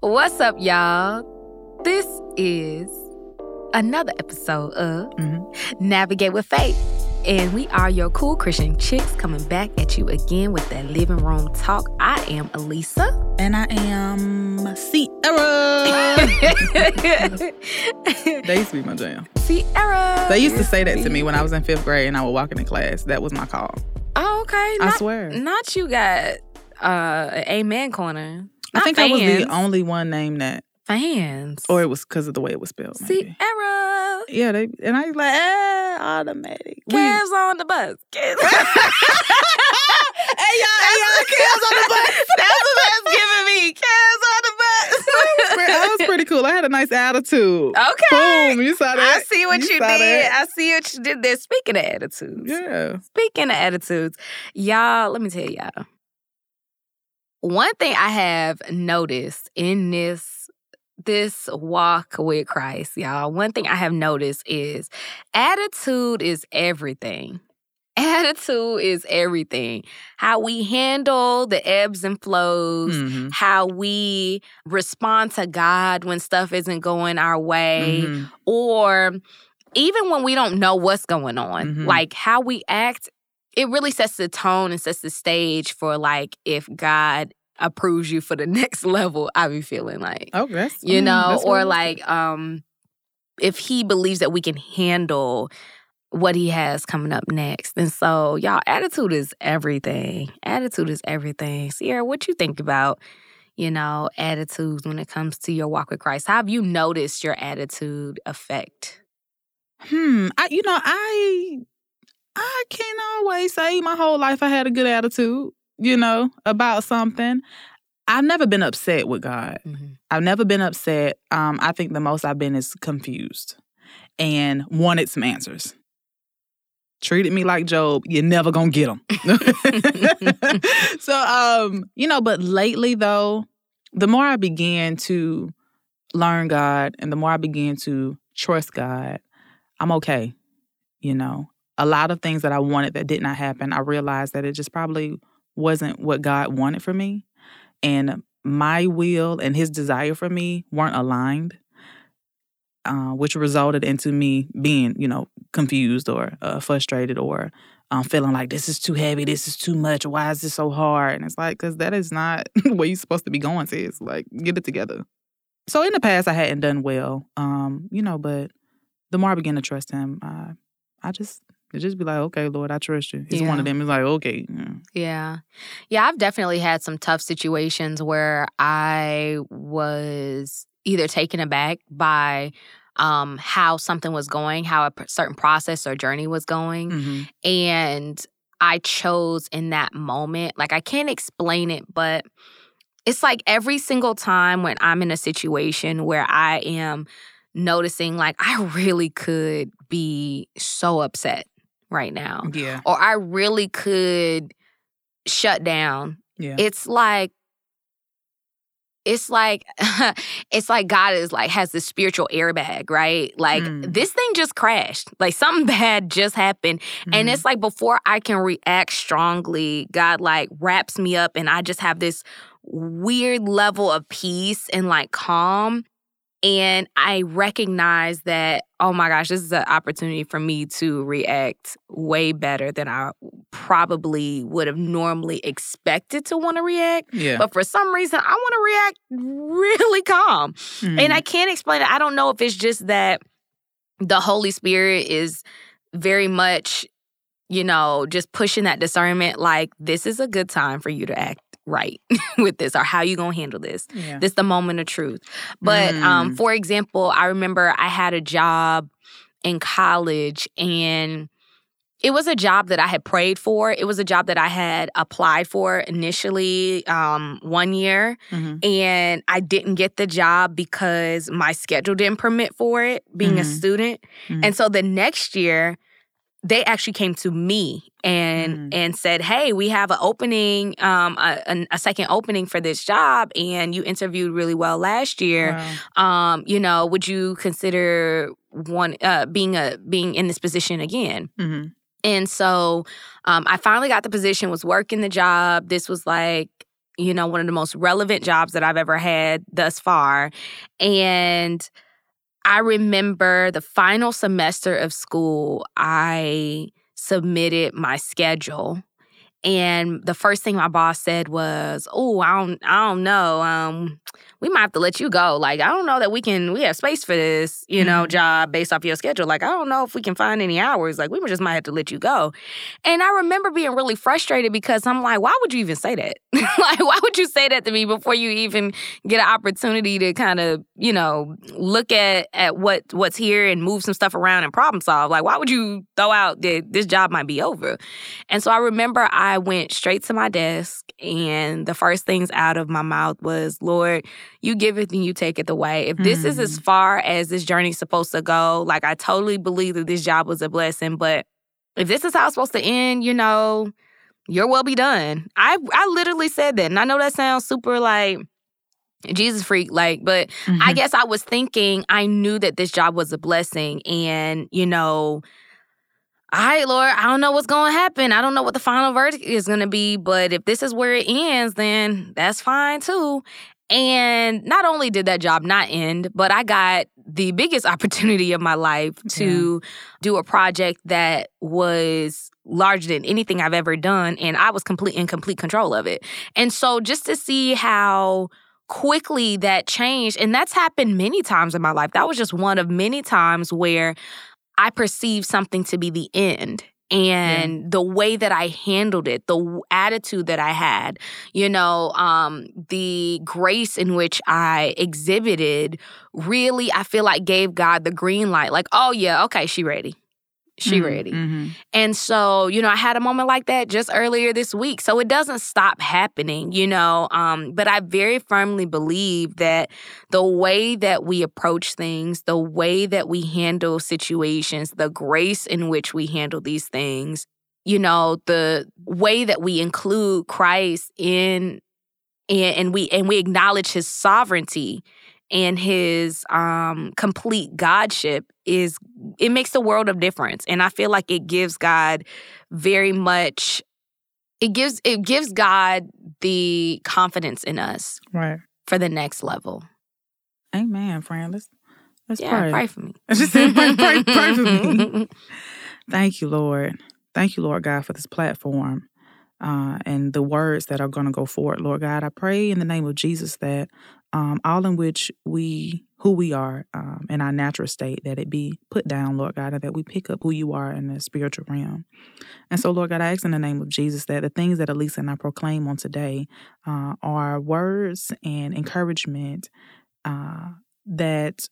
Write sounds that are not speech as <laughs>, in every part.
What's up, y'all? This is another episode of Navigate with Faith. And we are your cool Christian chicks coming back at you again with that living room talk. I am Elisa. And I am Sierra. <laughs> they used to be my jam. Sierra. They used to say that to me when I was in fifth grade and I would walk into class. That was my call. Oh, okay. I Not, swear. Not you got uh an amen corner. I think I was the only one named that. fans. Or it was because of the way it was spelled. Maybe. Sierra. Yeah, they and I was like, eh, automatic. Calves on the bus. Calves- <laughs> <laughs> hey y'all, hey y'all, Cal's <laughs> on the bus. That's what that's giving me. Calves on the bus. that was pretty cool. I had a nice attitude. Okay. Boom, you saw that. I see what you, saw did. that? I see what you did there. Speaking of attitudes. Yeah. Speaking of attitudes, y'all, let me tell y'all. One thing I have noticed in this this walk with Christ, y'all, one thing I have noticed is attitude is everything. <laughs> Attitude is everything. How we handle the ebbs and flows, Mhm. how we respond to God when stuff isn't going our way, Mhm. or even when we don't know what's going on, Mhm. like how we act, it really sets the tone and sets the stage for like if God approves you for the <laughs> next level. I be feeling like, Oh, that's you mm, know, or like um if he believes that we can handle what he has coming up next. And so, y'all, attitude is everything. Attitude is everything. Sierra, what you think about, you know, attitudes when it comes to your walk with Christ? How have you noticed your attitude affect? Hmm. I you know, I I can't always say my whole life I had a good attitude, you know, about something. I've never been upset with God. I've never been upset. Um, I think the most I've been is confused and wanted some answers. Treated me like Job, you're never gonna get them. <laughs> so, um, you know, but lately though, the more I began to learn God and the more I began to trust God, I'm okay. You know, a lot of things that I wanted that did not happen, I realized that it just probably wasn't what God wanted for me. And my will and his desire for me weren't aligned, uh, which resulted into me being, you know, confused or uh, frustrated or um, feeling like this is too heavy, this is too much. Why is this so hard? And it's like, because that is not <laughs> where you're supposed to be going, sis. Like, get it together. So in the past, I hadn't done well, um, you know, but the more I began to trust him, uh, I just, it just be like, okay, Lord, I trust you. It's one of them. It's like, okay, yeah. Yeah. Yeah, I've definitely had some tough situations where I was either taken aback by um, how something was going, how a certain process or journey was going. Mhm. And I chose in that moment, like I can't explain it, but it's like every single time when I'm in a situation where I am noticing, like, I really could be so upset right now yeah, or I really could shut down. yeah. It's like it's like <laughs> it's like God is like has this spiritual airbag, right? Like Mm. this thing just crashed. Like something <laughs> bad just happened. And Mhm. it's like before I can react strongly, God like wraps me up and I just have this weird level of peace and like calm. And I recognize that, oh my gosh, this is an opportunity for me to react way better than I probably would have normally expected to want to react. yeah. But for some reason, I want to react really calm. Mhm. And I can't explain it. I don't know if it's just that the Holy Spirit is very much, you know, just pushing that discernment like this is a good time for you to act right <laughs> with this or how you to handle this. yeah. This the moment of truth. But um Mm. for example, I remember I had a job in college and it was a job that I had prayed for. It was a job that I had applied for initially um, one year, Mhm. and I didn't get the job because my schedule didn't permit for it, being a Mhm. student. Mhm. And so the next year, they actually came to me and Mm. and said, "Hey, we have an opening, um, a, a, second opening for this job, and you interviewed really well last year. Wow. Um, you know, would you consider one uh, being a being in this position again?" Mhm. And so um, I finally got the position, was working the job. This was like you know, one of the most relevant jobs that I've ever had thus far. And I remember the final semester of school, I submitted my schedule. And the first thing my boss said was, "Oh, I don't, I don't know. Um, we might have to let you go. Like, I don't know that we can, we have space for this, you know, mm-hmm. job based off your schedule. Like, I don't know if we can find any hours. Like, we just might have to let you go. And I remember being really frustrated because I'm like, why would you even say that? <laughs> like, why would you say that to me before you even get an opportunity to kind of, you know, look at at what what's here and move some stuff around and problem solve? Like, why would you throw out that this job might be over? And so I remember I went straight to my desk and the first things out of my mouth was, Lord, you give it and you take it away. If this mm. is as mm. far as this journey's supposed to go, like I totally believe that this job was a blessing, but if this is how it's supposed to end, you know, your will be done. I I literally said that. And I know that sounds super like Jesus freak, like, but mm-hmm. I guess I was thinking I knew that this job was a blessing. And, you know, all right, Lord, I don't know what's going to happen. I don't know what the final verdict is going to be, but if this is where it ends, then that's fine too. And not only did that job not end, but I got the biggest <laughs> opportunity of my life to yeah. do a project that was larger than anything I've ever done. And I was complete in complete control of it. And so just to see how quickly that changed, and that's happened many times in my life. That was just one of many times where I perceived something to be the end and yeah. the way that I handled it, the attitude that I had, you know, um, the grace in which I exhibited really, I feel like gave God the green light. Like, oh, yeah, okay, she ready she mm-hmm. ready. Mm-hmm. And so, you know, I had a moment like that just earlier this week. So it doesn't stop happening, you know. Um, but I very firmly believe that the way that we approach things, the way that we handle situations, the grace in which we handle these things, you know, the way that we include Christ in and, and we and we acknowledge his sovereignty and his um, complete godship is it makes a world of difference. And i feel like it gives god very much it gives it gives god the confidence in us right. for the next level. Amen friend. Let's let's yeah, pray. pray for me. <laughs> Just pray, pray, pray for me. <laughs> Thank you lord. Thank you lord god for this platform uh, and the words that are going to go forward, Lord God. I pray in the name of Jesus that um, all in which we, who we are um, in our natural state, that it be put down, Lord God, and that we pick up who you are in the spiritual realm. And so, Lord God, I ask in the name of Jesus that the things that Elisa and I proclaim on today uh, are words and encouragement uh, that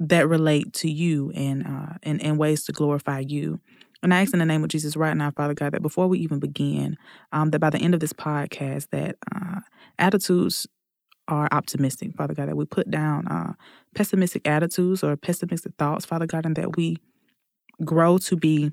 that relate to you and uh, in, in ways to glorify you. And I ask in the name of Jesus right now, Father God, that before we even begin, um, that by the end of this podcast, that uh, attitudes are optimistic, Father God, that we put down uh, pessimistic attitudes or pessimistic thoughts, Father God, and that we grow to be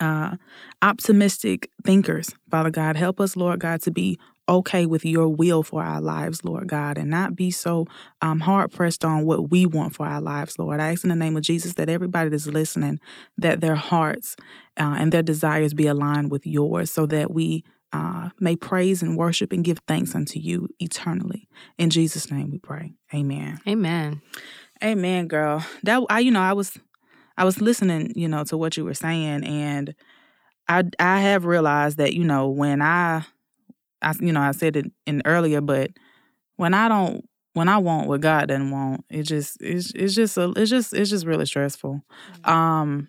uh, optimistic thinkers, Father God. Help us, Lord God, to be okay with your will for our lives, Lord God, and not be so um, hard pressed on what we want for our lives, Lord. I ask in the name of Jesus that everybody that's listening, that their hearts uh, and their desires be aligned with yours so that we uh, may praise and worship and give thanks unto you eternally. In Jesus' name we pray. Amen. Amen. Amen, girl. That I, you know, I was I was listening, you know, to what you were saying, and I I have realized that, you know, when I I you know, I said it in earlier, but when I don't when I want what God doesn't want, it just it's it's just a, it's just it's just really stressful. Mm-hmm. Um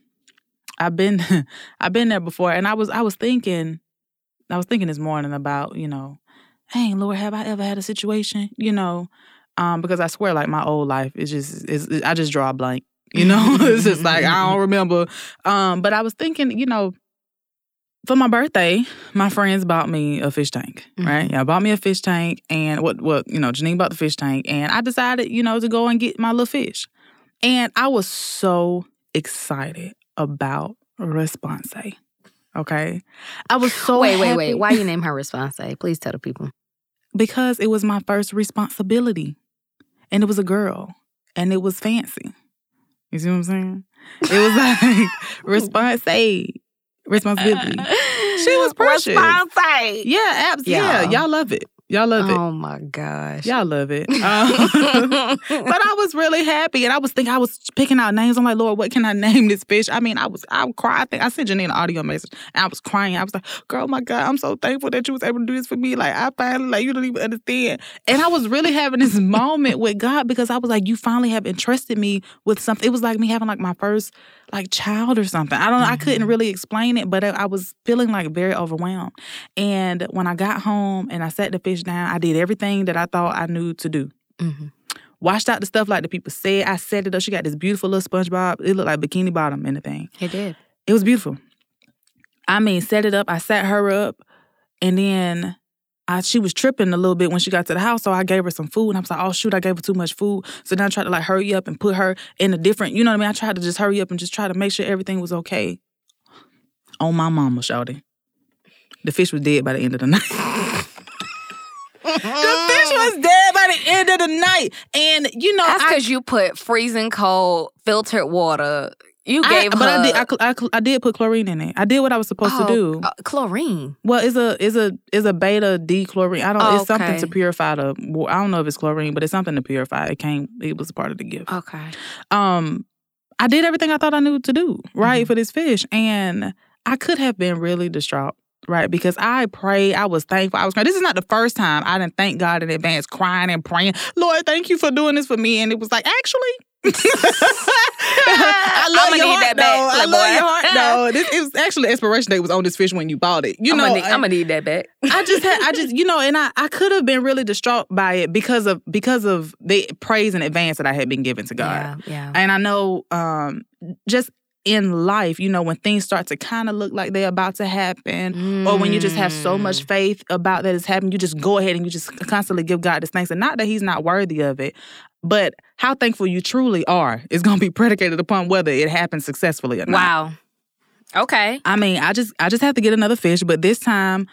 I've been <laughs> I've been there before and I was I was thinking I was thinking this morning about, you know, hey, Lord, have I ever had a situation, you know, um, because I swear, like my old life is just, is, I just draw a blank, you know, <laughs> it's just like I don't remember. Um, but I was thinking, you know, for my birthday, my friends bought me a fish tank, mm-hmm. right? Yeah, bought me a fish tank, and what, what, you know, Janine bought the fish tank, and I decided, you know, to go and get my little fish, and I was so excited about Response. Okay. I was so Wait, happy. wait, wait. Why you name her Response? A? Please tell the people. Because it was my first responsibility. And it was a girl. And it was fancy. You see what I'm saying? It was like <laughs> response A. Responsibility. <laughs> she was precious. Response. Yeah, abs- yeah, Yeah. y'all love it. Y'all love it. Oh my gosh. Y'all love it. <laughs> Um, <laughs> but I was really happy, and I was thinking I was picking out names. I'm like, Lord, what can I name this fish? I mean, I was I would cry. I think I sent Janine an audio message, and I was crying. I was like, Girl, my God, I'm so thankful that you was able to do this for me. Like, I finally like you don't even understand. And I was really having this moment with God because I was like, You finally have entrusted me with something. It was like me having like my first like child or something. I don't know. I couldn't really explain it, but I, I was feeling like very overwhelmed. And when I got home and I sat the fish down, I did everything that I thought I knew to do. hmm Washed out the stuff like the people said. I set it up. She got this beautiful little SpongeBob. It looked like bikini bottom and the thing. It did. It was beautiful. I mean, set it up. I sat her up, and then I, she was tripping a little bit when she got to the house. So I gave her some food, and I was like, "Oh shoot, I gave her too much food." So then I tried to like hurry up and put her in a different. You know what I mean? I tried to just hurry up and just try to make sure everything was okay. On my mama, shouting, The fish was dead by the end of the <laughs> night. The fish was dead by the end of the night, and you know, That's because you put freezing cold filtered water. You I- gave but. I did. I, I, I did put chlorine in it. I did what I was supposed Oh, to do. uh, chlorine. Well, it's a it's a it's a beta D chlorine. I don't. Oh, it's something okay. to purify the. Well, I don't know if it's chlorine, but it's something to purify. It came. It was part of the gift. Okay. Um, I did everything I thought I knew to do right Mhm. for this fish, and I could have been really distraught. Right, because I prayed, I was thankful. I was crying. This is not the first time I didn't thank God in advance, crying and praying. Lord, thank you for doing this for me. And it was like, actually, <laughs> I love your need heart, that back, though. I love your heart. <laughs> No, this it was actually expiration date was on this fish when you bought it. You I'm know, gonna need, I- I'm gonna need that back. I just had, I <laughs> just, you know, and I, I could have been really distraught by it because of because of the praise in advance that I had been given to God. Yeah, yeah. And I know, um, just in life, you know, when things start to kind of look like they're about to happen, or when you just have so Mm. much faith about that it's happening, you just go ahead and you just constantly give God this thanks. And not that He's not worthy of it, but how thankful you truly are is going to be <laughs> predicated upon whether it happens successfully or not. Wow. Okay. I mean, I just, I just have to get another fish, but this time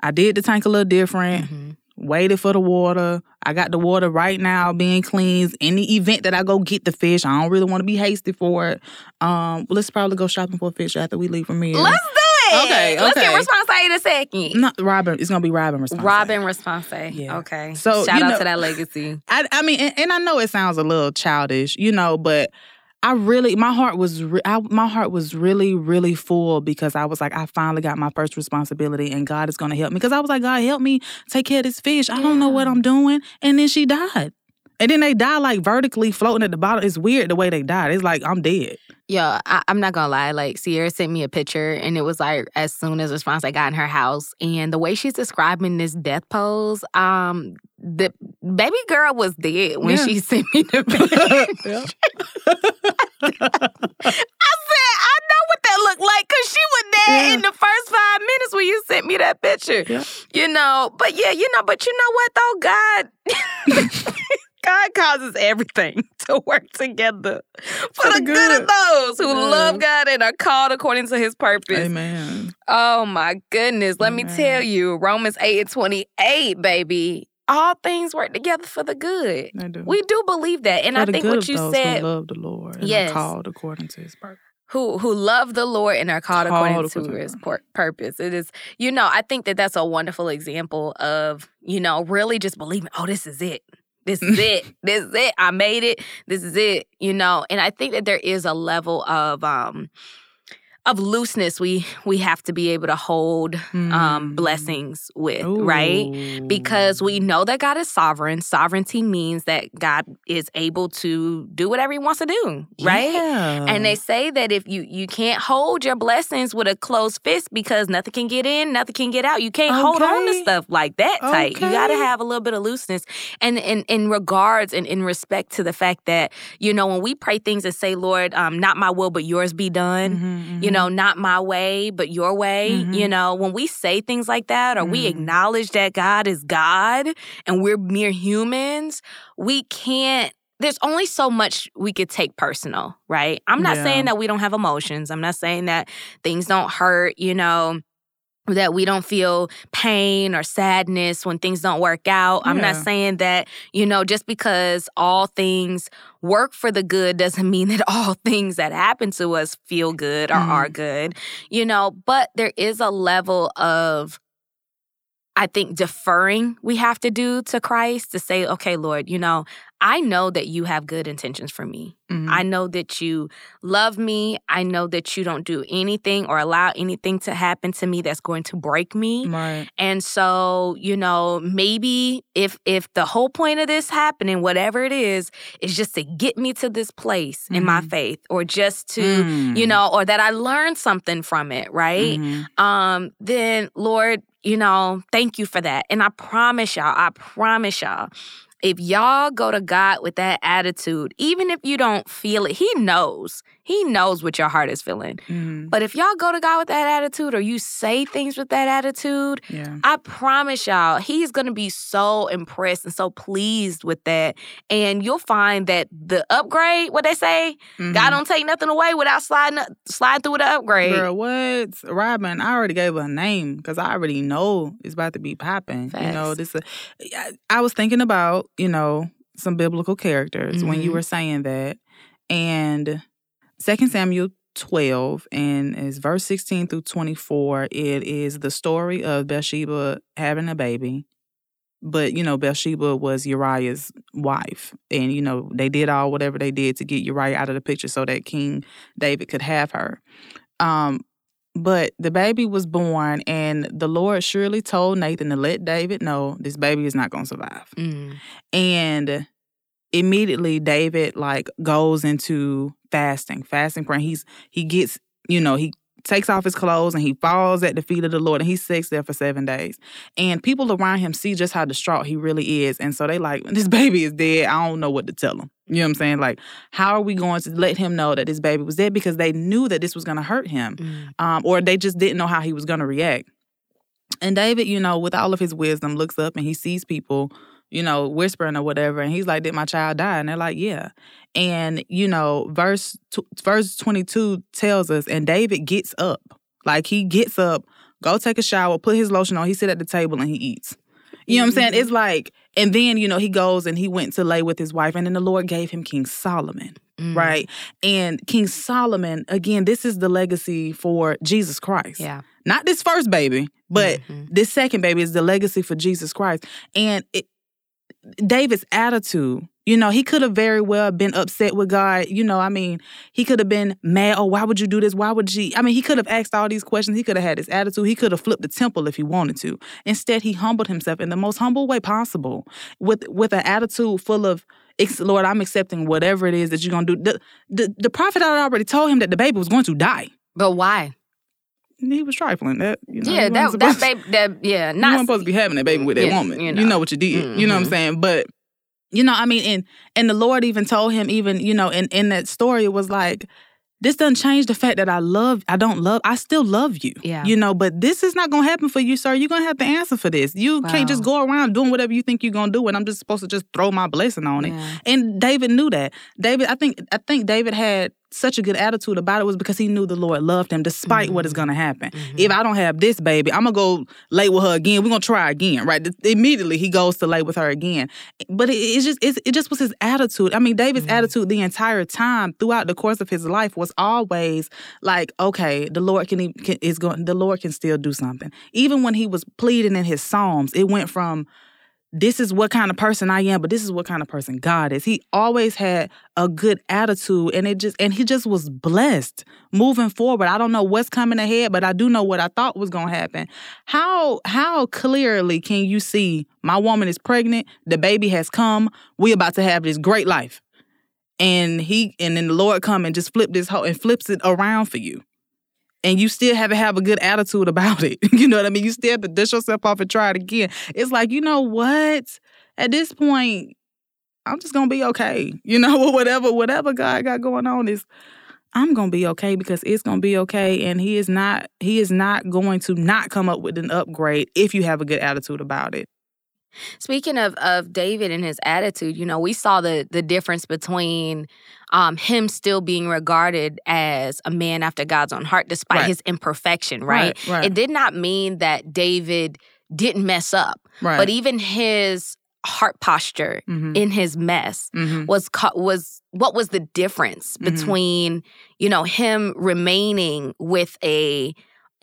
I did the tank a little different Mhm. Waited for the water. I got the water right now being cleansed. In the event that I go get the fish, I don't really want to be hasty for it. Um, let's probably go shopping for a fish after we leave from here. Let's do it. Okay, Let's get okay. response in a second. Not Robin. It's gonna be Robin response. Robin response. Yeah. Okay. So, shout out know- to that legacy. I, I mean, and, and I know it sounds a little childish, you know, but I really, my heart was, re- I, my heart was really, really full because I was like, I finally got my first responsibility, and God is gonna help me. Because I was like, God, help me take care of this fish. I don't know what I'm doing, and then she died. And then they die like vertically floating at the bottom. It's weird the way they died. It's like I'm dead. Yo, I, I'm not gonna lie. Like Sierra sent me a picture, and it was like as soon as response I got in her house, and the way she's describing this death pose, um, the baby girl was dead when Yeah. she <laughs> sent me the <laughs> picture. I said, I know what that looked like because she was dead Yeah. in the first five minutes when you sent me that picture. Yeah. You know, but yeah, you know, but you know what though, God. <laughs> God causes everything <laughs> to work together for, For the the good. of those who love God and are called according to his purpose. Amen. Oh my goodness. Let me tell you, Romans 8 and 28, baby. All things work together for the good. Do. We do believe that. And For I think good what you those said who love the Lord and Yes. are called according to His purpose. who who love the Lord and are called, Called according to his pur- purpose. It is, you know, I think that that's a wonderful example of, you know, really just believing, oh, this is it. This is it. <laughs> This is it. I made it. This is it. You know, and I think that there is a level of um of looseness we we have to be able to hold um Mm. blessings with, right? because we know that God is sovereign. Sovereignty means that God is able to do whatever he wants to do, right? Yeah. And they say that if you you can't hold your blessings with a closed fist because nothing can get in, nothing can get out. You can't hold on to stuff like that tight. You got to have a little bit of looseness. And in in regards and in respect to the fact that you know when we pray things and say, Lord, um, not my will but yours be done. Mhm, You mhm. know, not my way, but your way. Mhm. You know, when we say things like that or we Mm. acknowledge that God is God and we're mere humans, we can't there's only so much we could take personal, right? I'm not Yeah. saying that we don't have emotions. I'm not saying that things don't hurt, you know. That we don't feel pain or sadness when things don't work out. Yeah. I'm not saying that, you know, just because all things work for the good doesn't <laughs> mean that all things that happen to us feel good or mm. are good, you know, but there is a level of I think deferring we have to do to Christ to say, okay, Lord, you know, I know that you have good intentions for me. Mm-hmm. I know that you love me. I know that you don't do anything or allow anything to happen to me that's going to break me. Right. And so, you know, maybe if if the whole point of this happening, whatever it is, is just to get me to this place mm-hmm. in my mm-hmm. faith or just to, mm-hmm. you mm. know, or that I learned something from it, right? Mm-hmm. Um, then Lord, you know, thank you for that. And I promise y'all, I promise y'all, if y'all go to God with that attitude, even if you don't feel it, He knows. He knows what your heart is feeling. Mm-hmm. But if y'all go to God with that attitude or you say things with that attitude, yeah. I promise y'all, He's going to be so impressed and so pleased with that. And you'll find that the upgrade, what they say, mm-hmm. God don't take nothing away without sliding slide through the upgrade. Girl, what? Robin, I already gave her a name because I already know it's about to be popping. You know, this. Uh, I was thinking about you know some biblical characters mm-hmm. when you mm-hmm. were saying that, and Second Samuel 12 and is verse 16 through 24. It is the story of Bathsheba having a baby. But, you know, Bathsheba was Uriah's wife. And, you know, they did all whatever they did to get Uriah out of the picture so that King David could have her. Um, but the baby was born, and the Lord surely told Nathan to let David know this baby is not going to survive. Mm. And immediately David like goes into fasting, fasting praying. He's he gets, you know, he takes off his clothes and he falls at the feet of the Lord and he sits there for seven days. And people around him see just how distraught he really is. And so they like, this <laughs> baby is dead. I don't know what to tell him. You know what I'm saying? Like, how are we going to let him know that this baby was dead? Because they knew that this was going to hurt him. Mm. Um, or they just didn't know how he was going to react. And David, you know, with all of his wisdom, looks up and he sees people you know, whispering or whatever. And he's like, Did my child die? And they're like, Yeah. And, you know, verse t- verse 22 tells us, and David gets up. Like he gets up, go take a shower, put his lotion on, he sit at the table and he eats. You know what I'm saying? It's like, and then, you know, he goes and he went to lay with his wife, and then the Lord gave him King Solomon. Mm. Right. And King Solomon, again, this is the legacy for Jesus Christ. Yeah. Not this first baby, but mm-hmm. this second baby is the legacy for Jesus Christ. And it, David's attitude. You know, he could have very well been upset with God. You know, I mean, he could have been mad. Oh, why would you do this? Why would you? I mean, he could have asked all these questions. He could have had his attitude. He could have flipped the temple if he wanted to. Instead, he humbled himself in the most humble way possible, with with an attitude full of Lord, I'm accepting whatever it is that you're gonna do. The, the, the prophet had already told him that the baby was going to die. But why? he was trifling. That you know, yeah, that that baby, that yeah, not <laughs> you weren't supposed to be having that baby with that yeah, woman. You know. you know. what you did. Mm-hmm. You know what I'm mm-hmm. saying? But you know, I mean, and and the Lord even told him, even you know, in in that story, it was like. This doesn't change the fact that I love, I don't love, I still love you. Yeah. You know, but this is not gonna happen for you, sir. You're gonna have to answer for this. You wow. can't just go around doing whatever you think you're gonna do, and I'm just supposed to just throw my blessing on it. Yeah. And David knew that. David, I think I think David had such a good attitude about it was because he knew the Lord loved him despite mm-hmm. what is mm-hmm. going to happen. Mm-hmm. If I don't have this baby, I'm going to go lay with her again. We're going to try again, right? Immediately he goes to lay with her again. But it, it's just it's, it just was his attitude. I mean, David's mm-hmm. attitude the entire time throughout the course of his life was always like, okay, the Lord can, can is going the Lord can still do something. Even when he was pleading in his psalms, it went from this is what kind of person I am, but this is what kind of person God is. He always had a good attitude and it just and he just was blessed moving forward. I don't know what's coming ahead, but I do know what I thought was going to happen. How how clearly can you see my woman is pregnant, the baby has come, we about to have this great life. And he and then the Lord come and just flip this whole and flips it around for you and you still haven't have a good attitude about it. <laughs> you know what I mean? You still have to dust yourself off and try it again. It's like, you know what? At this point, I'm just gonna be okay. You know, <laughs> whatever, whatever God got going on is I'm gonna be okay because it's gonna be okay. And he is not he is not going to not come up with an upgrade if you have a good attitude about it. Speaking of of David and his attitude, you know, we saw the the difference between um, him still being regarded as a man after God's own heart, despite right. his imperfection. Right? Right, right? It did not mean that David didn't mess up, right. but even his heart posture mm-hmm. in his mess mm-hmm. was was what was the difference Mm-hmm. between you know him remaining with a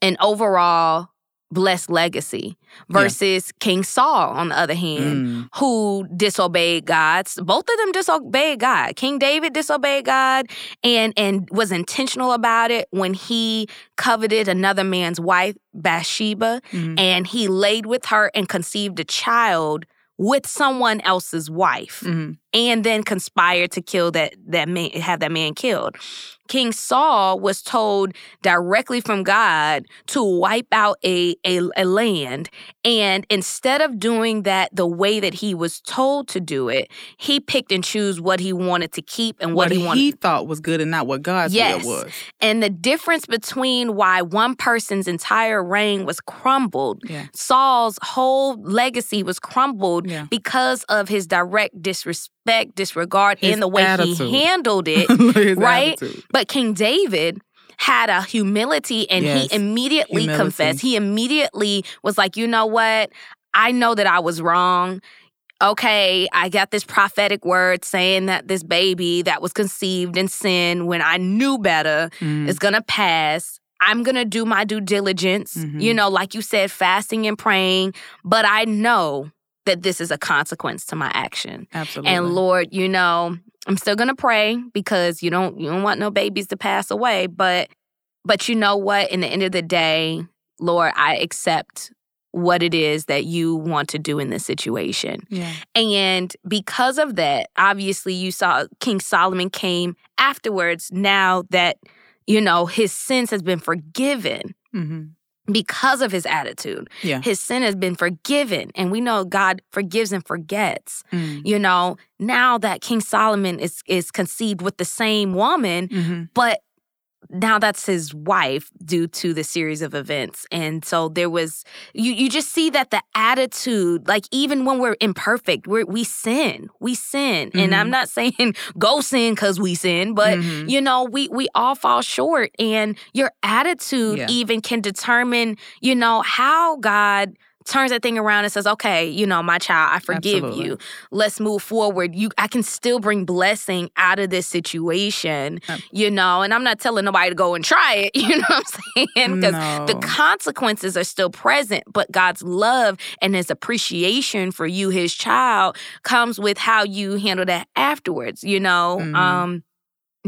an overall blessed legacy versus King Saul on the other hand Mm. who disobeyed God both of them disobeyed God King David disobeyed God and and was intentional about it when he coveted another man's wife Bathsheba Mhm. and he laid with her and conceived a child with someone else's wife Mhm. and then conspired to kill that that man have that man killed. King Saul was told directly from God to wipe out a, a, a land. And instead of doing that the way that he was told to do it, he picked and chose what he wanted to keep and what, What he wanted he thought was good and not what God's Yes. will was. and the difference between why one person's entire reign was crumbled, Yeah. Saul's whole legacy was crumbled Yeah. because of his direct disrespect, disregard, His and the way attitude. he handled <laughs> it. Right? attitude. but King David had a humility and Yes. he immediately Humility. confessed. He immediately was like, you know what? I know that I was wrong okay, I got this prophetic word saying that this baby that was conceived in sin when I knew better Mm. is gonna pass. I'm gonna do my due diligence, Mhm. you know, like you said, fasting and praying. But I know that this is a consequence to my action. Absolutely. And Lord, you know, I'm still gonna pray because you don't you don't want no babies to pass away. But but you know what? In the end of the day, Lord, I accept what it is that you want to do in this situation. Yeah. And because of that, obviously you saw King Solomon came afterwards now that, you know, his sins has been forgiven hmm because of his attitude. Yeah. His sin has been forgiven. And we know God forgives and forgets. Mm. You know, now that King Solomon is is conceived with the same woman, hmm but now that's his wife due to the series of events and so there was you you just see that the attitude like even when we're imperfect we we sin we sin and i'm Mhm. not <laughs> saying go sin because we sin but Mhm. you know we we all fall short and your attitude Yeah. even can determine you know how god turns that thing around and says okay you know my child i forgive Absolutely. you. Let's move forward. You i can still bring blessing out of this situation Ab- you know and i'm not telling nobody to go and try it <laughs> you know what i'm saying? Because the consequences are still present but god's love and his appreciation for you his child comes with how you handle that afterwards you know? Mhm. um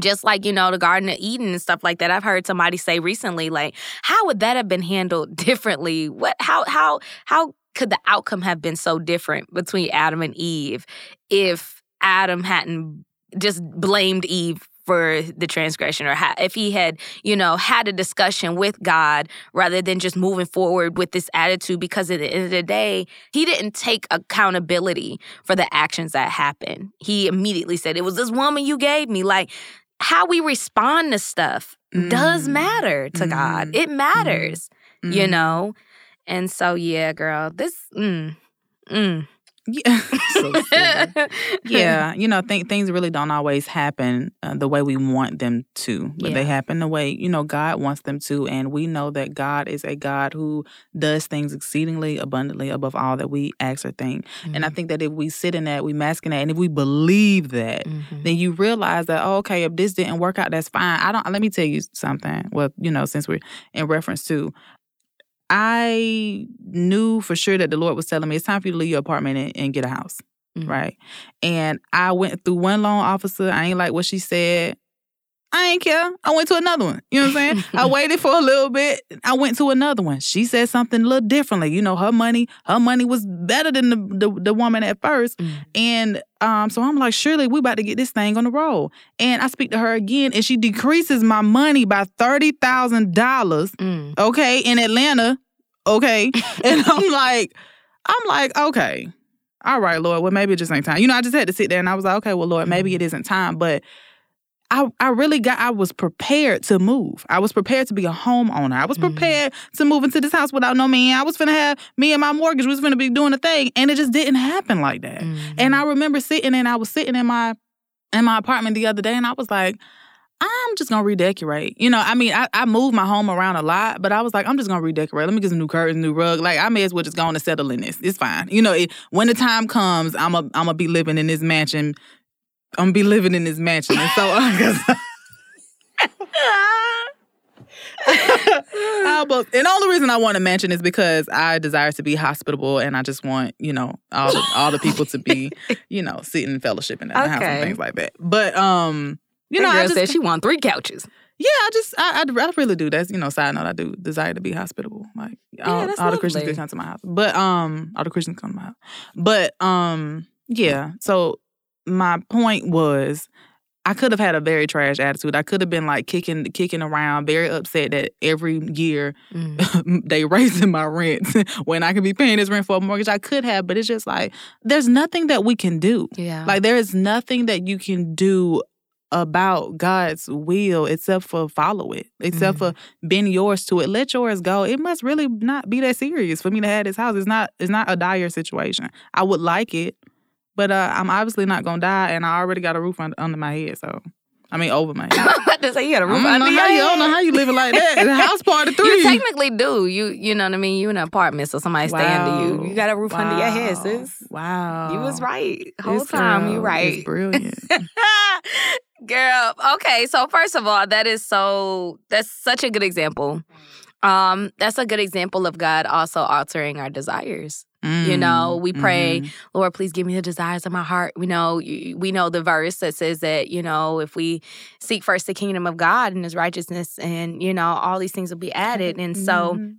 just like you know the garden of eden and stuff like that i've heard somebody say recently like how would that have been handled <laughs> differently? What how how how could the outcome have been so different between adam and eve if adam hadn't just blamed eve for the transgression or if he had you know had a discussion with god rather than just moving forward with this attitude? Because at the end of the day he didn't take accountability for the actions that happened. He immediately said it was this woman you gave me. Like how we respond to stuff does Mm. matter to god Mhm. it matters you Mhm. know and so yeah girl this mm, mm. Yeah. <laughs> so <laughs> <laughs> yeah, you know, th- things really don't always happen uh, the way we want them to, but they happen the way you know God wants them to, and we know that God is a God who does things exceedingly abundantly above all that we ask or think. And I think that if we sit in that, we mask in that, and if we believe that, Mhm. then you realize that oh, okay, if this didn't work out, that's fine. I don't. Let me tell you something. Well, you know, since we're in reference to. I knew for sure that the Lord was telling me it's time for you to leave your apartment and, and get a house Mhm. right? And I went through one loan officer. I ain't like what she said. I ain't care. I went to another one. You know what I'm saying? I <laughs> waited for a little bit. I went to another one. She said something a little differently. You know, her money, her money was better than the the, the woman at first. Mm. And um, so I'm like, surely we about to get this thing on the roll. And I speak to her again, and she decreases my money by thirty thousand dollars. Mm. Okay, in Atlanta. Okay, <laughs> and I'm like, I'm like, okay, all right, Lord. Well, maybe it just ain't time. You know, I just had to sit there and I was like, okay, well, Lord, maybe it isn't time. But I, I really got I was prepared to move. I was prepared to be a homeowner. I was Mm-hmm. prepared to move into this house without no man. I was gonna have me and my mortgage we was gonna be doing a thing. And it just didn't happen like that. Mm-hmm. And I remember sitting and I was sitting in my in my apartment the other day and I was like, I'm just gonna redecorate. You know, I mean, I, I move my home around a lot, but I was like, I'm just gonna redecorate. Let me get some new curtains, new rug. Like I may as well just go on and settle in this. It's fine. You know, it, when the time comes, I'm a I'm gonna be living in this mansion. I'm gonna be living in this mansion. And so almost, <laughs> <laughs> and all the reason I want a mansion is because I desire to be hospitable, and I just want you know all the all the people to be <laughs> you know sitting in fellowship in the house and things like that. But um, you You know, girl I just said she want three couches. yeah, I just I, I, I really do. That's you know, side note, I do desire to be hospitable. Like all, that's all the Christians come to my house, but um, all the Christians come to my house. But um, yeah. So my point was, I could have had a very trash attitude. I could have been like kicking kicking around, very upset that every year Mm. <laughs> they raising my rent <laughs> when I could be paying this rent for a mortgage. I could have, but it's just like there's nothing that we can do. Yeah. Like there is nothing that you can do about God's will except for follow it, except Mhm. for bend yours to it. Let yours go. It must really not be that serious for me to have this house. It's not. It's not a dire situation. I would like it, but uh, I'm obviously not gonna die, and I already got a roof under, under my head. So, I mean, over my head. <laughs> To say you got a I roof don't, know under your how you, I don't know how you living like that. The <laughs> house party three. You technically do. You you know what I mean? You in an apartment, so somebody stay under you. You got a roof under your head, Wow. sis. Wow. You was right. Whole This time you right. brilliant. <laughs> Girl, okay. So first of all, that is so that's such a good example. Um, that's a good example of God also altering our desires. You know, we pray, Mhm. Lord, please give me the desires of my heart. We know we know the verse that says that, you know, if we seek first the kingdom of God and his righteousness and, you know, all these things will be added. And so Mhm.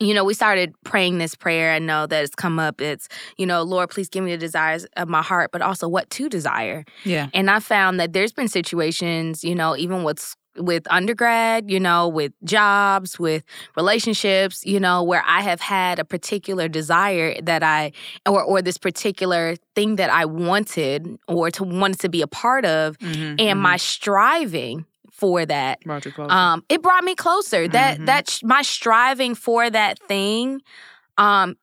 you know, we started praying this prayer. I know that it's come up. It's, you know, Lord, please give me the desires of my heart, but also what to desire. yeah. And I found that there's been situations, you know, even with with undergrad, you know, with jobs, with relationships, you know, where I have had a particular desire that I or or this particular thing that I wanted or to wanted to be a part of Mhm, and mhm. my striving for that brought you closer. um it brought me closer that Mhm. that sh- my striving for that thing um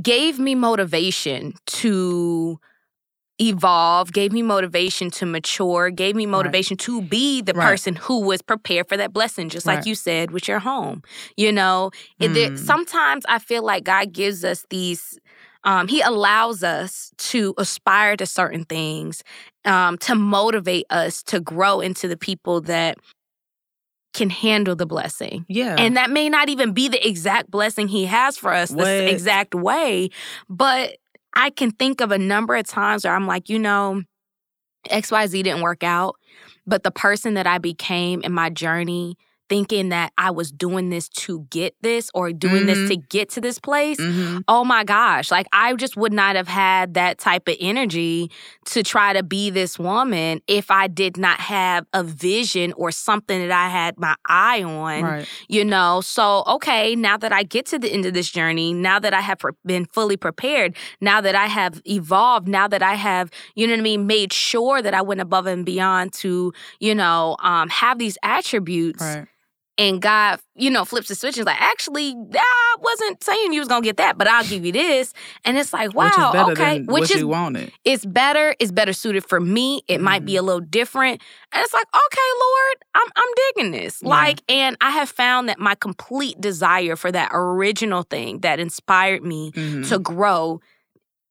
gave me motivation to evolve gave me motivation to mature gave me motivation to be the Right. person who was prepared for that blessing just like Right. you said with your home you know it, there- Mm. sometimes i feel like god gives us these um, he allows us to aspire to certain things um, to motivate us to grow into the people that can handle the blessing. yeah. And that may not even be the exact blessing he has for us What? the exact way, but I can think of a number of times where I'm like, you know, XYZ didn't work out, but the person that I became in my journey, thinking that I was doing this to get this or doing Mhm. this to get to this place, Mhm. oh my gosh, like I just would not have had that type of energy to try to be this woman if I did not have a vision or something that I had my eye on, Right. you know. So, okay, now that I get to the end of this journey, now that I have pre- been fully prepared, now that I have evolved, now that I have, you know what I mean, made sure that I went above and beyond to, you know, um, have these attributes Right. And God, you know, flips the switch and is like, actually, I wasn't saying you was gonna get that, but I'll give you this. And it's like, wow, Which okay. than Which what is you wanted. it's better, it's better suited for me. It might Mm-hmm. be a little different. And it's like, okay, Lord, I'm I'm digging this. Yeah. Like, and I have found that my complete desire for that original thing that inspired me Mhm. to grow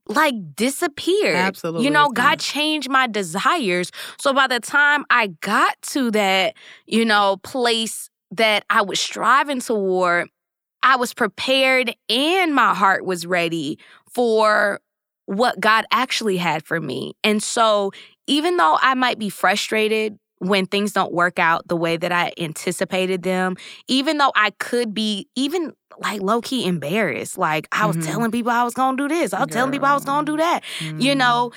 like disappeared. Absolutely, You know, God changed my desires. So by the time I got to that, you know, place that I was striving toward, I was prepared and my heart was ready for what God actually had for me. And so even though I might be frustrated when things don't work out the way that I anticipated them, even though I could be even like low key embarrassed, like I was Mhm. telling people I was gonna do this, I was telling people I was gonna do that, you Mhm. know,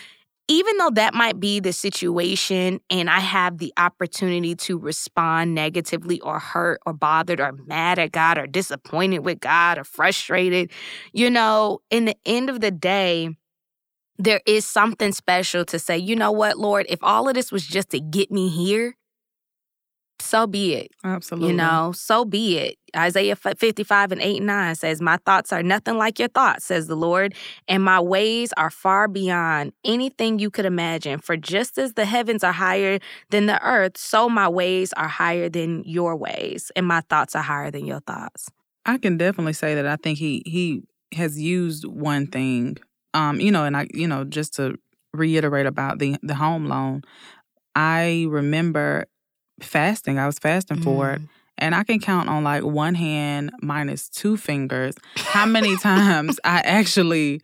even though that might be the situation and I have the opportunity to respond negatively or hurt or bothered or mad at God or disappointed with God or frustrated, you know, in the end of the day, there is something special to say, you know what, Lord, if all of this was just to get me here, so be it. Absolutely. You know, so be it. Isaiah 55 and 8 and 9 says, My thoughts are nothing like your thoughts, says the Lord, and my ways are far beyond anything you could imagine. For just as the heavens are higher than the earth, so my ways are higher than your ways, and my thoughts are higher than your thoughts. I can definitely say that I think he he has used one thing. Um, you know, and I, you know, just to reiterate about the the home loan, I remember fasting. I was fasting mm. for it. Mm. And I can count on like one hand minus two fingers how many <laughs> times I actually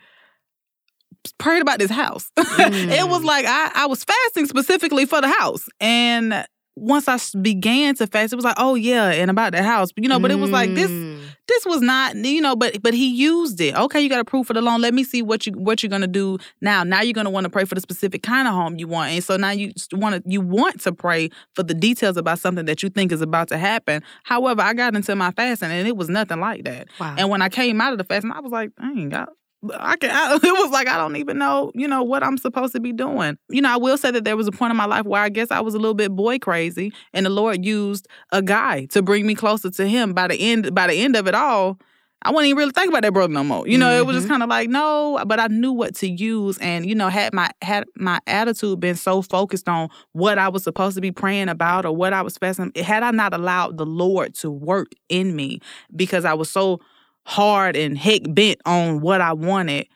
prayed about this house. Mm. <laughs> it was mm. like I, I was fasting specifically for the house. And once I began to fast, it was like, oh yeah, and about the house, you know. But it was like this, mm. This was not, you know. But but he used it. Okay, you got approved for the loan. Let me see what you what you're gonna do now. Now you're gonna want to pray for the specific kind of home you want, and so now you want to you want to pray for the details about something that you think is about to happen. However, I got into my fasting and it was nothing like that. Wow. And when I came out of the fasting, I was like, dang, God, I can. I, <laughs> it was like I don't even know, you know, what I'm supposed to be doing. You know, I will say that there was a point in my life where I guess I was a little bit boy crazy, and the Lord used a guy to bring me closer to Him. By the end, by the end of it all, I wouldn't even really think about that brother no more. You know, mm-hmm. it was just mm-hmm. kind of like no, but I knew what to use, and you know, had my had my attitude been so focused on what I was supposed to be praying about or what I was fasting, had I not allowed the Lord to work in me because I was so hard and heck bent on what I wanted.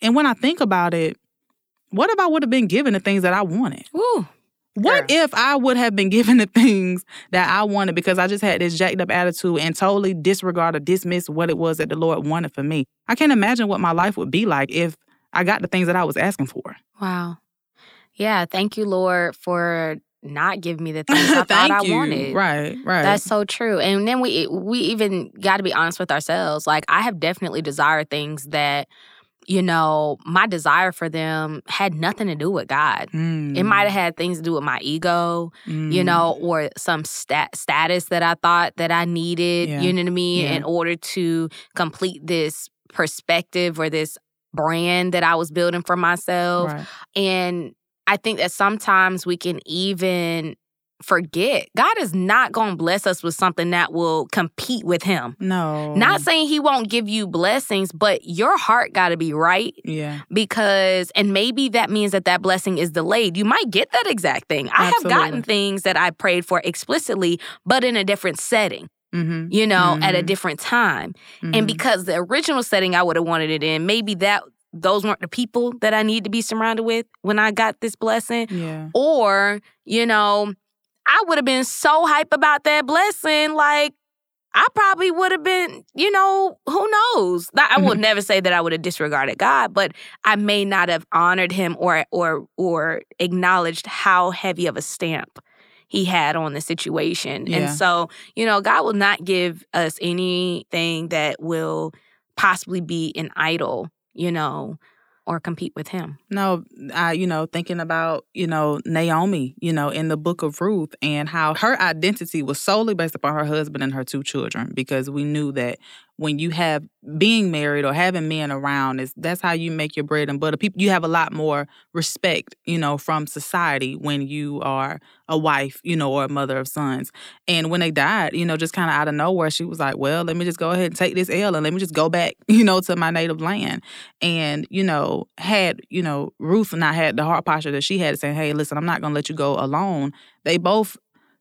And when I think about it, what if I would have been given the things that I wanted? Ooh. What Girl. if I would have been given the <laughs> things that I wanted because I just had this jacked up attitude and totally disregard or dismiss what it was that the Lord wanted for me? I can't imagine what my life would be like if I got the things that I was asking for. Wow. Yeah, thank you, Lord, for not give me the <laughs> things I thought I you. wanted. Right, right. That's so true. And then we we even got to be honest with ourselves. Like I have definitely desired things that you know, my desire for them had nothing to do with God. Mm. It might have had things to do with my ego, mm. you know, or some stat- status that I thought that I needed, yeah. you know what I mean, yeah. in order to complete this perspective or this brand that I was building for myself. Right. And I think that sometimes we can even forget God is not going to bless us with something that will compete with Him. No. Not saying He won't give you blessings, but your heart got to be right. Yeah. Because, and maybe that means that that blessing is delayed. You might get that exact thing. I have gotten things that I prayed for explicitly, but in a different setting. Mm-hmm. You know, mm-hmm. at a mm-hmm. different time. Mm-hmm. And because the original setting I would have wanted it in, maybe that those weren't the people that I need to be surrounded with when I got this blessing. Yeah. Or, you know, I would have been so hype about that blessing. Like, I probably would have been, you know, who knows? I would <laughs> never say that I would have disregarded God, but I may not have honored him or or or acknowledged how heavy of a stamp he had on the situation. Yeah. And so, you know, God will not give us anything that will possibly be an idol you know, or compete with him. No, I, you know, thinking about, you know, Naomi, you know, in the book of Ruth and how her identity was solely based upon her husband and her two children because we knew that when you have being married or having men around is that's how you make your bread and butter. People you have a lot more respect, you know, from society when you are a wife, you know, or a mother of sons. And when they died, you know, just kind of out of nowhere, she was like, "Well, let me just go ahead and take this L and let me just go back, <laughs> you know, to my native land." And you know, had you know Ruth not had the heart posture that she had, saying, "Hey, listen, I'm not gonna let you go alone." They both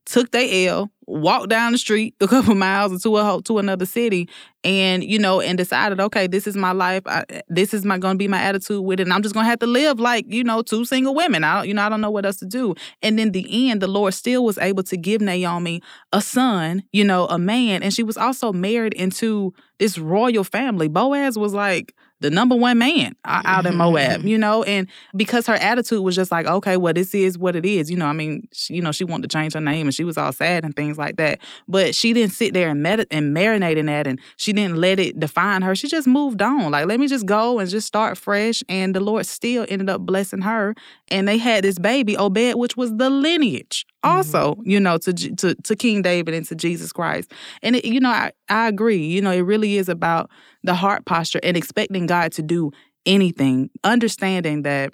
took their L, walked down the street a couple <laughs> miles into a to another city, and you know, and decided, okay, this is my life. I, this is my going to be my attitude with it, and I'm just going to have to live like you know two single women. I don't, you know, I don't know what else to do. And in the end, the Lord still was able to give Naomi a son, you know, a man, and she was also married into this royal family. Boaz was like the number one man out in Moab, <laughs> you know, and because her attitude was just like, okay, well, this is what it is, you know. I mean, she, you know, she wanted to change her name and she was all sad and things like that, but she didn't sit there and med- and marinate in that, and she didn't let it define her. She just moved on, like, let me just go and just start fresh. And the Lord still ended up blessing her, and they had this baby, Obed, which was the lineage also, mm-hmm. you know, to to to King David and to Jesus Christ. And it, you know, I I agree. You know, it really is about the heart posture and expecting God to do anything, understanding that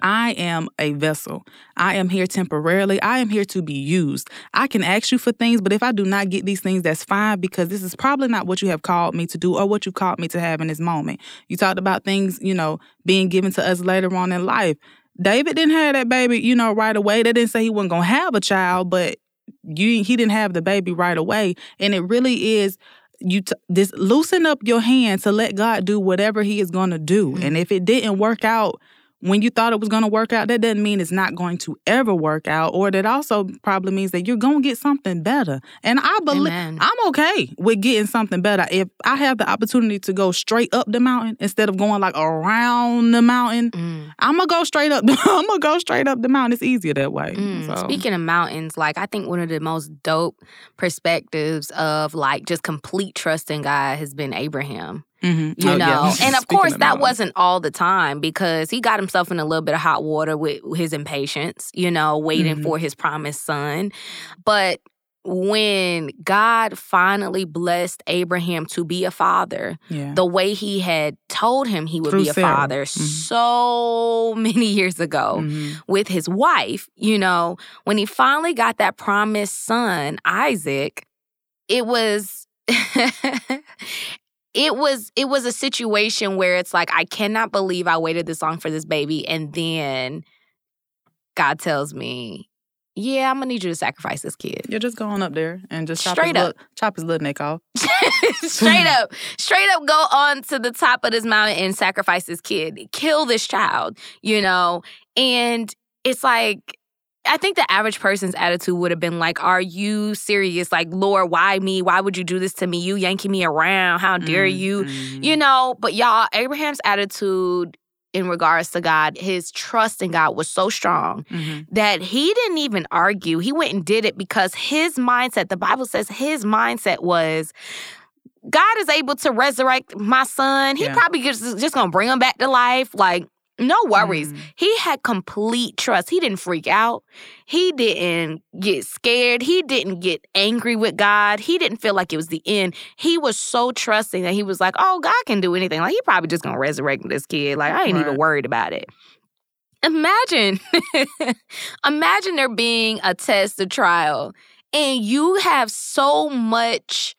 I am a vessel. I am here temporarily. I am here to be used. I can ask you for things, but if I do not get these things, that's fine because this is probably not what you have called me to do or what you've called me to have in this moment. You talked about things, you know, being given to us later on in life. David didn't have that baby, you know, right away. They didn't say he wasn't gonna have a child, but you he didn't have the baby right away. And it really is you t- this loosen up your hand to let God do whatever He is going to do. Mm-hmm. And if it didn't work out when you thought it was going to work out, that doesn't mean it's not going to ever work out. Or that also probably means that you're going to get something better. And I believe I'm okay with getting something better. If I have the opportunity to go straight up the mountain instead of going like around the mountain, mm. I'm gonna go straight up. <laughs> I'm gonna go straight up the mountain. It's easier that way. Mm. So. Speaking of mountains, like I think one of the most dope perspectives of like just complete trust in God has been Abraham. Mm-hmm. You oh, know, yeah. and of course, of that wasn't all the time because he got himself in a little bit of hot water with his impatience, you know, waiting mm-hmm. for his promised son. But when God finally blessed Abraham to be a father, yeah. the way he had told him he would Through be a Sarah. father mm-hmm. so many years ago mm-hmm. with his wife, you know, when he finally got that promised son, Isaac, it was <laughs> it was it was a situation where it's like I cannot believe I waited this long for this baby and then God tells me, "Yeah, I'm gonna need you to sacrifice this kid." You're just going up there and just chop straight his up, little, chop his little neck off. <laughs> <laughs> straight up, straight up, go on to the top of this mountain and sacrifice this kid, kill this child, you know. And it's like I think the average person's attitude would have been like, Are you serious? Like, Lord, why me? Why would you do this to me? You yanking me around. How dare mm-hmm. you? You know, but y'all, Abraham's attitude in regards to God, his trust in God was so strong mm-hmm. that he didn't even argue. He went and did it because his mindset, the Bible says his mindset was, God is able to resurrect my son. He yeah. probably just, just gonna bring him back to life. Like, no worries. Mm. He had complete trust. He didn't freak out. He didn't get scared. He didn't get angry with God. He didn't feel like it was the end. He was so trusting that he was like, oh, God can do anything. Like, he probably just gonna resurrect this kid. Like, I ain't right. even worried about it. Imagine, <laughs> imagine there being a test, a trial, and you have so much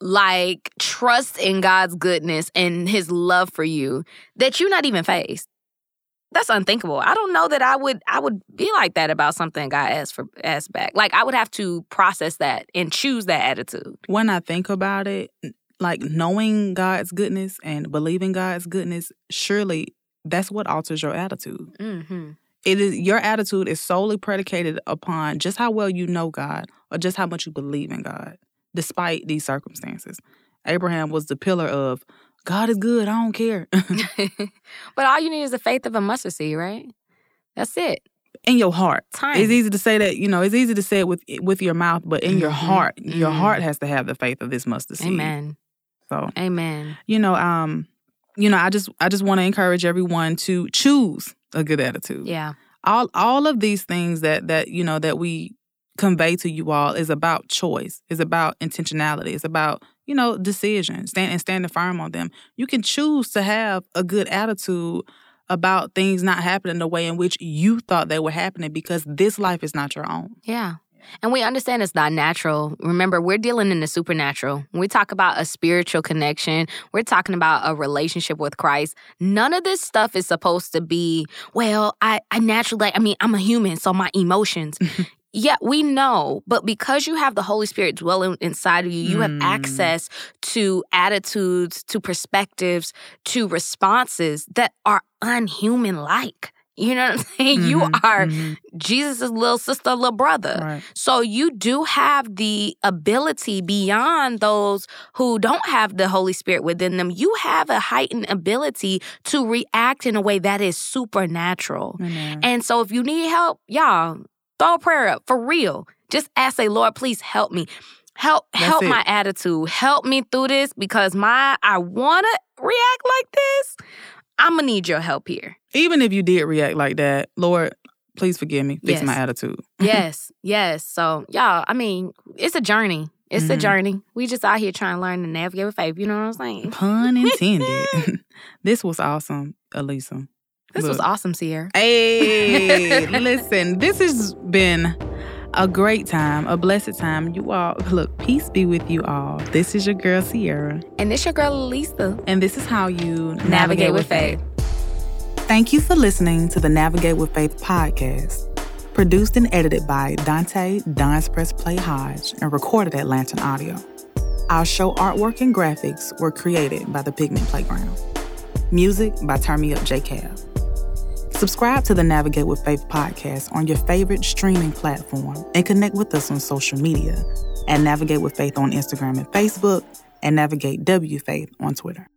like trust in God's goodness and his love for you that you're not even faced. That's unthinkable. I don't know that I would I would be like that about something God asked for asked back. Like I would have to process that and choose that attitude. When I think about it, like knowing God's goodness and believing God's goodness, surely that's what alters your attitude. Mm-hmm. It is your attitude is solely predicated upon just how well you know God or just how much you believe in God despite these circumstances. Abraham was the pillar of God is good, I don't care. <laughs> <laughs> but all you need is the faith of a mustard seed, right? That's it. In your heart. Time. It's easy to say that, you know, it's easy to say it with with your mouth, but in mm-hmm. your heart, mm-hmm. your heart has to have the faith of this mustard seed. Amen. So Amen. You know, um, you know, I just I just want to encourage everyone to choose a good attitude. Yeah. All all of these things that that, you know, that we convey to you all is about choice, is about intentionality, it's about, you know, decisions, stand and standing firm on them. You can choose to have a good attitude about things not happening the way in which you thought they were happening because this life is not your own. Yeah. And we understand it's not natural. Remember, we're dealing in the supernatural. When we talk about a spiritual connection, we're talking about a relationship with Christ. None of this stuff is supposed to be, well, I, I naturally, I mean, I'm a human, so my emotions. <laughs> Yeah, we know, but because you have the Holy Spirit dwelling inside of you, you mm. have access to attitudes, to perspectives, to responses that are unhuman like. You know what I'm <laughs> saying? Mm-hmm, you are mm-hmm. Jesus' little sister, little brother. Right. So you do have the ability beyond those who don't have the Holy Spirit within them. You have a heightened ability to react in a way that is supernatural. Mm-hmm. And so if you need help, y'all, Throw a prayer up for real. Just ask, say, Lord, please help me. Help, That's help it. my attitude. Help me through this because my I wanna react like this. I'm gonna need your help here. Even if you did react like that, Lord, please forgive me. Fix yes. my attitude. <laughs> yes, yes. So y'all, I mean, it's a journey. It's mm-hmm. a journey. We just out here trying to learn to navigate with faith. You know what I'm saying? Pun <laughs> intended. <laughs> this was awesome, Elisa. This Look. was awesome, Sierra. Hey, <laughs> listen, this has been a great time, a blessed time. You all, look, peace be with you all. This is your girl, Sierra. And this your girl, Lisa. And this is how you navigate, navigate with faith. faith. Thank you for listening to the Navigate with Faith podcast. Produced and edited by Dante Don's Press Play Hodge and recorded at Lantern Audio. Our show artwork and graphics were created by the Pigment Playground. Music by Turn Me Up J Cab. Subscribe to the Navigate with Faith podcast on your favorite streaming platform and connect with us on social media at Navigate with Faith on Instagram and Facebook and Navigate W Faith on Twitter.